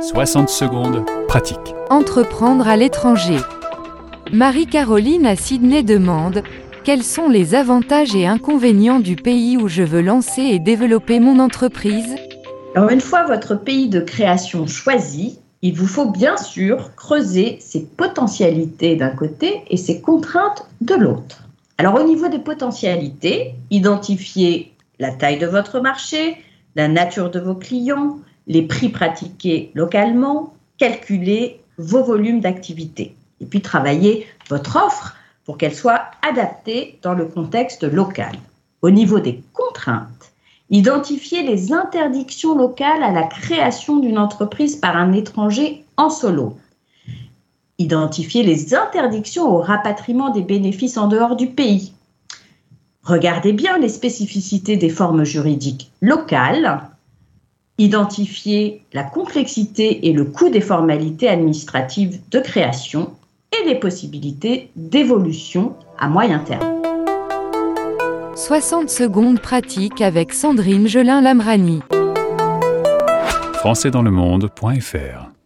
60 secondes, pratique. Entreprendre à l'étranger. Marie-Caroline à Sydney demande Quels sont les avantages et inconvénients du pays où je veux lancer et développer mon entreprise? Alors une fois votre pays de création choisi, il vous faut bien sûr creuser ses potentialités d'un côté et ses contraintes de l'autre. Alors au niveau des potentialités, identifiez la taille de votre marché, la nature de vos clients, les prix pratiqués localement, calculer vos volumes d'activité et puis travailler votre offre pour qu'elle soit adaptée dans le contexte local. Au niveau des contraintes, identifier les interdictions locales à la création d'une entreprise par un étranger en solo. Identifier les interdictions au rapatriement des bénéfices en dehors du pays. Regardez bien les spécificités des formes juridiques locales identifier la complexité et le coût des formalités administratives de création et les possibilités d'évolution à moyen terme. 60 secondes pratiques avec Sandrine Gelin-Lamrani. françaisdanslemonde.fr